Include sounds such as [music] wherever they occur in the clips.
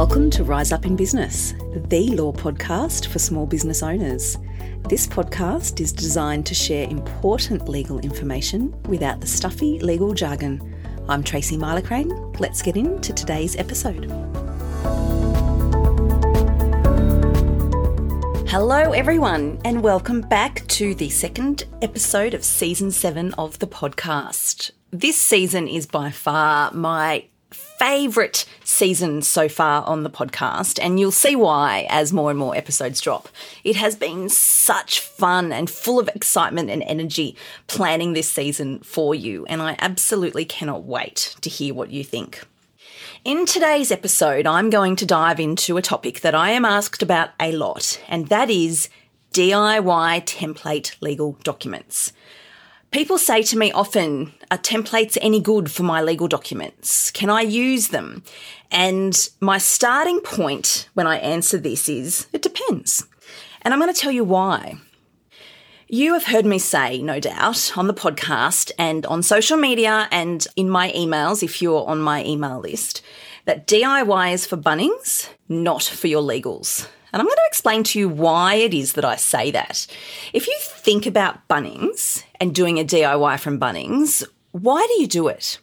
Welcome to Rise Up in Business, the law podcast for small business owners. This podcast is designed to share important legal information without the stuffy legal jargon. I'm Tracy Mylecharane. Let's get into today's episode. Hello, everyone, and welcome back to the second episode of season seven of the podcast. This season is by far my favourite season so far on the podcast, and you'll see why as more and more episodes drop. It has been such fun and full of excitement and energy planning this season for you, and I absolutely cannot wait to hear what you think. In today's episode, I'm going to dive into a topic that I am asked about a lot, and that is DIY template legal documents. People say to me often, are templates any good for my legal documents? Can I use them? And my starting point when I answer this is, it depends. And I'm going to tell you why. You have heard me say, no doubt, on the podcast and on social media and in my emails, if you're on my email list, that DIY is for Bunnings, not for your legals. And I'm going to explain to you why it is that I say that. If you think about Bunnings and doing a DIY from Bunnings, why do you do it?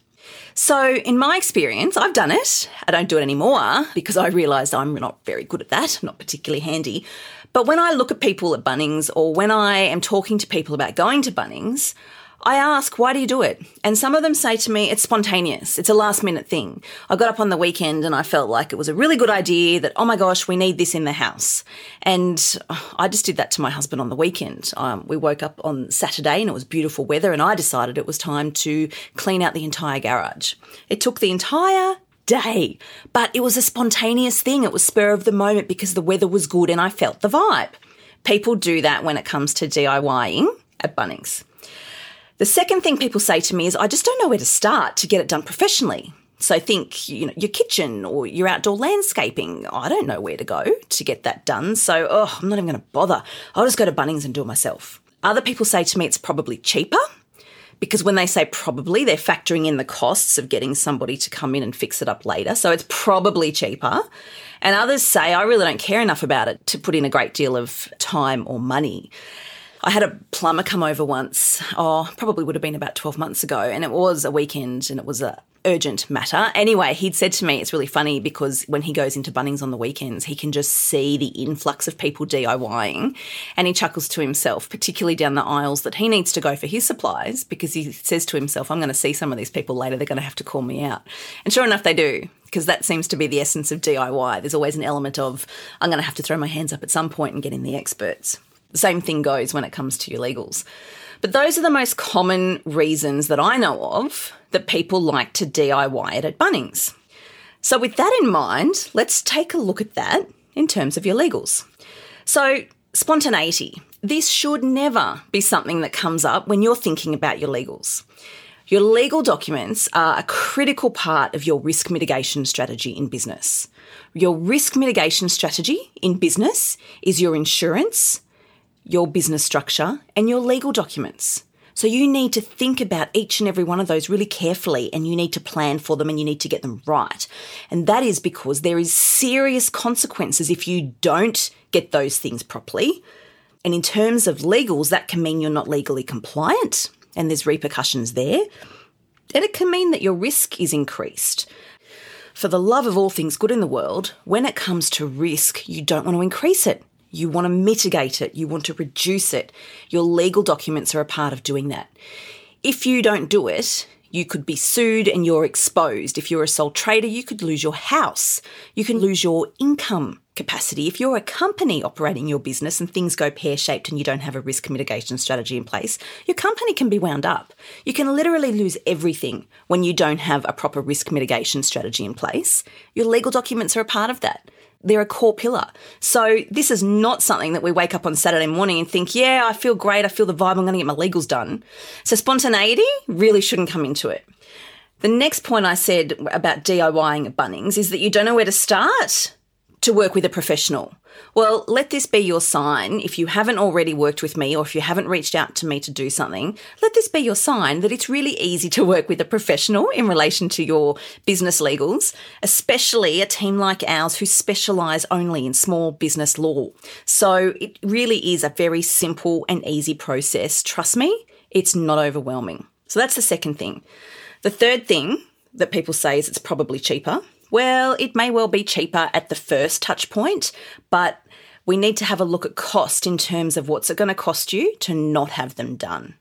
So, in my experience, I've done it. I don't do it anymore because I realised I'm not very good at that, not particularly handy. But when I look at people at Bunnings or when I am talking to people about going to Bunnings, I ask, why do you do it? And some of them say to me, it's spontaneous. It's a last minute thing. I got up on the weekend and I felt like it was a really good idea that, oh my gosh, we need this in the house. And I just did that to my husband on the weekend. Um, we woke up on Saturday and it was beautiful weather and I decided it was time to clean out the entire garage. It took the entire day, but it was a spontaneous thing. It was spur of the moment because the weather was good and I felt the vibe. People do that when it comes to DIYing at Bunnings. The second thing people say to me is, I just don't know where to start to get it done professionally. So think, you know, your kitchen or your outdoor landscaping. I don't know where to go to get that done. So, oh, I'm not even going to bother. I'll just go to Bunnings and do it myself. Other people say to me it's probably cheaper because when they say probably, they're factoring in the costs of getting somebody to come in and fix it up later. So it's probably cheaper. And others say, I really don't care enough about it to put in a great deal of time or money. I had a plumber come over once, oh, probably would have been about 12 months ago, and it was a weekend and it was a urgent matter. Anyway, he'd said to me, it's really funny because when he goes into Bunnings on the weekends, he can just see the influx of people DIYing and he chuckles to himself, particularly down the aisles that he needs to go for his supplies because he says to himself, I'm going to see some of these people later, they're going to have to call me out. And sure enough, they do because that seems to be the essence of DIY. There's always an element of, I'm going to have to throw my hands up at some point and get in the experts. The same thing goes when it comes to your legals. But those are the most common reasons that I know of that people like to DIY it at Bunnings. So, with that in mind, let's take a look at that in terms of your legals. So, spontaneity. This should never be something that comes up when you're thinking about your legals. Your legal documents are a critical part of your risk mitigation strategy in business. Your risk mitigation strategy in business is your insurance, your business structure, and your legal documents. So you need to think about each and every one of those really carefully and you need to plan for them and you need to get them right. And that is because there is serious consequences if you don't get those things properly. And in terms of legals, that can mean you're not legally compliant and there's repercussions there. And it can mean that your risk is increased. For the love of all things good in the world, when it comes to risk, you don't want to increase it. You want to mitigate it, you want to reduce it. Your legal documents are a part of doing that. If you don't do it, you could be sued and you're exposed. If you're a sole trader, you could lose your house. You can lose your income capacity. If you're a company operating your business and things go pear shaped and you don't have a risk mitigation strategy in place, your company can be wound up. You can literally lose everything when you don't have a proper risk mitigation strategy in place. Your legal documents are a part of that. They're a core pillar. So this is not something that we wake up on Saturday morning and think, yeah, I feel great. I feel the vibe. I'm going to get my legals done. So spontaneity really shouldn't come into it. The next point I said about DIYing at Bunnings is that you don't know where to start. To work with a professional? Well, let this be your sign. If you haven't already worked with me or if you haven't reached out to me to do something, let this be your sign that it's really easy to work with a professional in relation to your business legals, especially a team like ours who specialise only in small business law. So it really is a very simple and easy process. Trust me, it's not overwhelming. So that's the second thing. The third thing that people say is it's probably cheaper. Well, it may well be cheaper at the first touch point, but we need to have a look at cost in terms of what's it going to cost you to not have them done.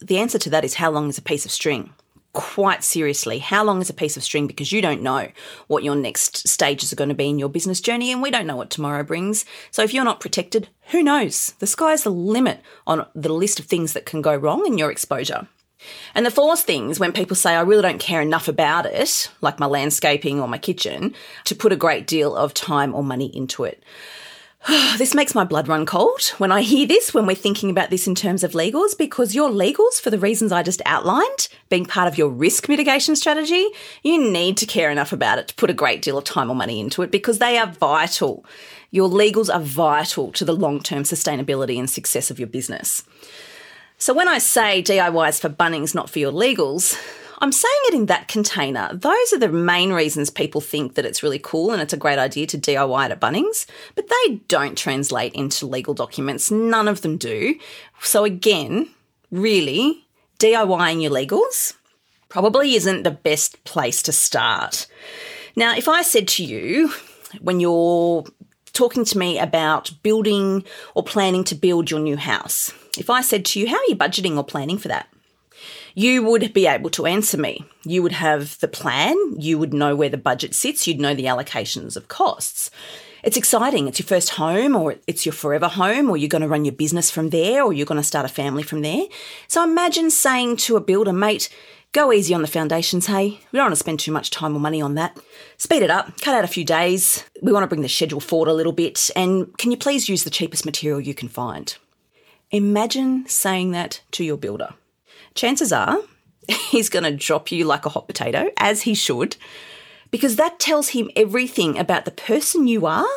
The answer to that is how long is a piece of string? Quite seriously, how long is a piece of string? Because you don't know what your next stages are going to be in your business journey, and we don't know what tomorrow brings. So, if you're not protected, who knows? The sky's the limit on the list of things that can go wrong in your exposure. And the fourth thing is when people say, I really don't care enough about it, like my landscaping or my kitchen, to put a great deal of time or money into it. [sighs] this makes my blood run cold when I hear this, when we're thinking about this in terms of legals, because your legals, for the reasons I just outlined, being part of your risk mitigation strategy, you need to care enough about it to put a great deal of time or money into it because they are vital. Your legals are vital to the long term sustainability and success of your business. So when I say DIYs for Bunnings, not for your legals, I'm saying it in that container. Those are the main reasons people think that it's really cool and it's a great idea to DIY at Bunnings, but they don't translate into legal documents. None of them do. So again, really, DIYing your legals probably isn't the best place to start. Now, if I said to you, when you're talking to me about building or planning to build your new house, if I said to you, How are you budgeting or planning for that? You would be able to answer me. You would have the plan, you would know where the budget sits, you'd know the allocations of costs. It's exciting. It's your first home, or it's your forever home, or you're going to run your business from there, or you're going to start a family from there. So imagine saying to a builder, mate, go easy on the foundations, hey. We don't want to spend too much time or money on that. Speed it up, cut out a few days. We want to bring the schedule forward a little bit, and can you please use the cheapest material you can find? Imagine saying that to your builder. Chances are [laughs] he's going to drop you like a hot potato, as he should, because that tells him everything about the person you are,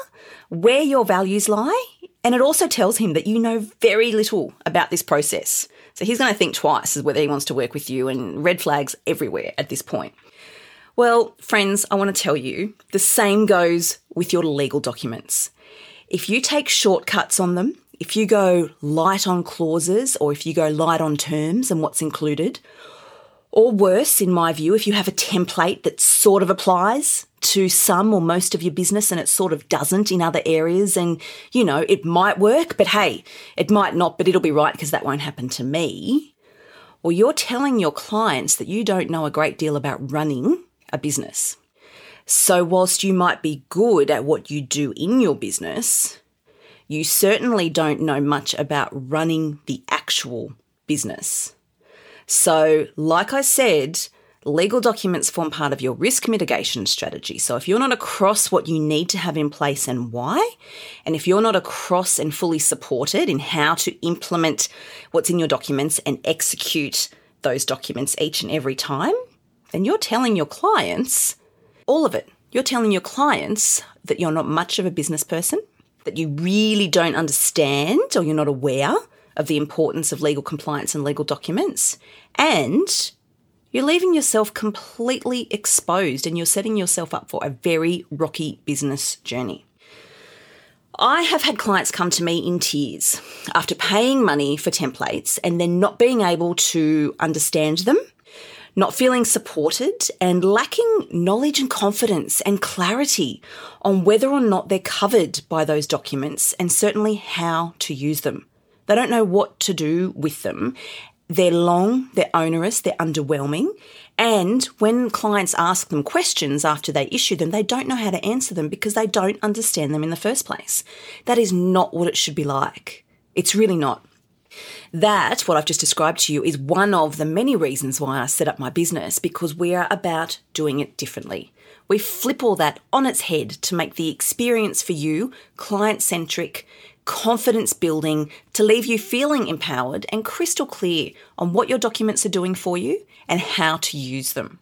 where your values lie, and it also tells him that you know very little about this process. So he's going to think twice as whether he wants to work with you, and red flags everywhere at this point. Well, friends, I want to tell you the same goes with your legal documents. If you take shortcuts on them, if you go light on clauses or if you go light on terms and what's included, or worse, in my view, if you have a template that sort of applies to some or most of your business and it sort of doesn't in other areas, and you know, it might work, but hey, it might not, but it'll be right because that won't happen to me. Or you're telling your clients that you don't know a great deal about running a business. So, whilst you might be good at what you do in your business, you certainly don't know much about running the actual business. So, like I said, legal documents form part of your risk mitigation strategy. So, if you're not across what you need to have in place and why, and if you're not across and fully supported in how to implement what's in your documents and execute those documents each and every time, then you're telling your clients all of it. You're telling your clients that you're not much of a business person, that you really don't understand or you're not aware of the importance of legal compliance and legal documents. And you're leaving yourself completely exposed and you're setting yourself up for a very rocky business journey. I have had clients come to me in tears after paying money for templates and then not being able to understand them not feeling supported, and lacking knowledge and confidence and clarity on whether or not they're covered by those documents and certainly how to use them. They don't know what to do with them. They're long, they're onerous, they're underwhelming. And when clients ask them questions after they issue them, they don't know how to answer them because they don't understand them in the first place. That is not what it should be like. It's really not. That, what I've just described to you, is one of the many reasons why I set up my business because we are about doing it differently. We flip all that on its head to make the experience for you client centric, confidence building, to leave you feeling empowered and crystal clear on what your documents are doing for you and how to use them.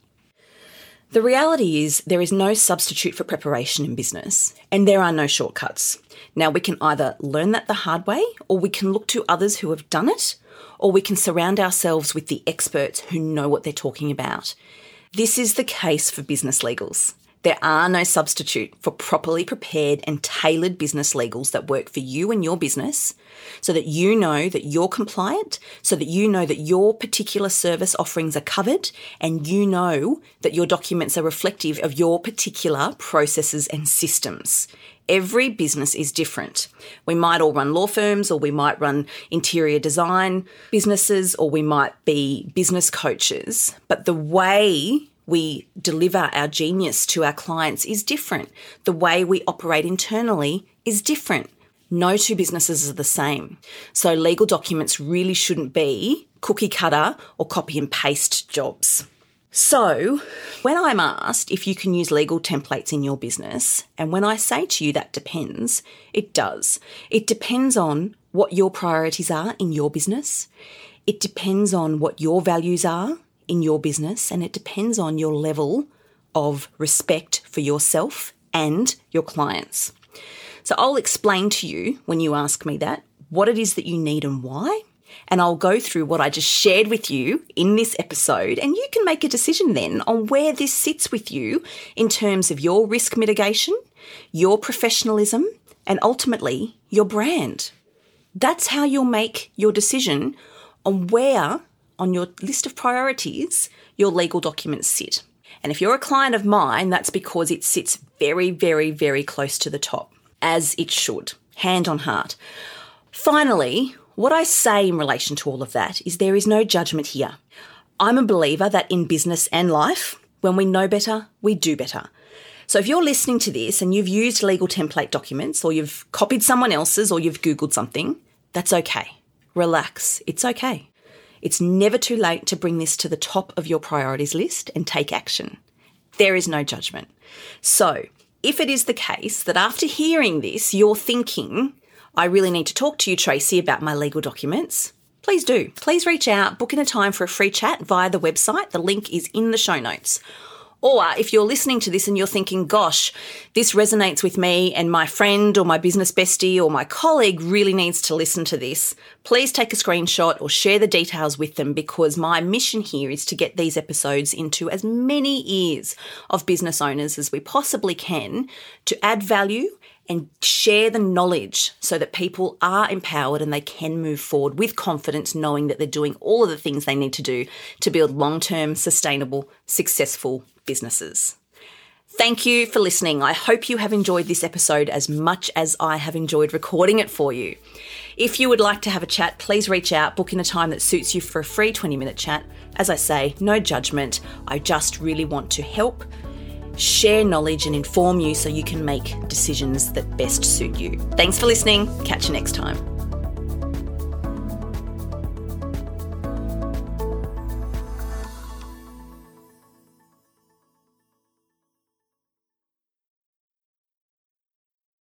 The reality is, there is no substitute for preparation in business, and there are no shortcuts. Now, we can either learn that the hard way, or we can look to others who have done it, or we can surround ourselves with the experts who know what they're talking about. This is the case for business legals. There are no substitute for properly prepared and tailored business legals that work for you and your business so that you know that you're compliant, so that you know that your particular service offerings are covered, and you know that your documents are reflective of your particular processes and systems. Every business is different. We might all run law firms, or we might run interior design businesses, or we might be business coaches, but the way we deliver our genius to our clients is different. The way we operate internally is different. No two businesses are the same. So legal documents really shouldn't be cookie cutter or copy and paste jobs. So, when I'm asked if you can use legal templates in your business, and when I say to you that depends, it does. It depends on what your priorities are in your business. It depends on what your values are in your business, and it depends on your level of respect for yourself and your clients. So I'll explain to you when you ask me that what it is that you need and why. And I'll go through what I just shared with you in this episode, and you can make a decision then on where this sits with you in terms of your risk mitigation, your professionalism, and ultimately your brand. That's how you'll make your decision on where on your list of priorities your legal documents sit. And if you're a client of mine, that's because it sits very, very, very close to the top, as it should, hand on heart. Finally, what I say in relation to all of that is there is no judgment here. I'm a believer that in business and life, when we know better, we do better. So if you're listening to this and you've used legal template documents or you've copied someone else's or you've Googled something, that's okay. Relax. It's okay. It's never too late to bring this to the top of your priorities list and take action. There is no judgment. So, if it is the case that after hearing this, you're thinking, I really need to talk to you, Tracy, about my legal documents, please do. Please reach out, book in a time for a free chat via the website. The link is in the show notes. Or if you're listening to this and you're thinking, gosh, this resonates with me and my friend or my business bestie or my colleague really needs to listen to this, please take a screenshot or share the details with them because my mission here is to get these episodes into as many ears of business owners as we possibly can to add value and share the knowledge so that people are empowered and they can move forward with confidence, knowing that they're doing all of the things they need to do to build long term, sustainable, successful businesses. Thank you for listening. I hope you have enjoyed this episode as much as I have enjoyed recording it for you. If you would like to have a chat, please reach out, book in a time that suits you for a free 20 minute chat. As I say, no judgment. I just really want to help share knowledge and inform you so you can make decisions that best suit you. Thanks for listening. Catch you next time.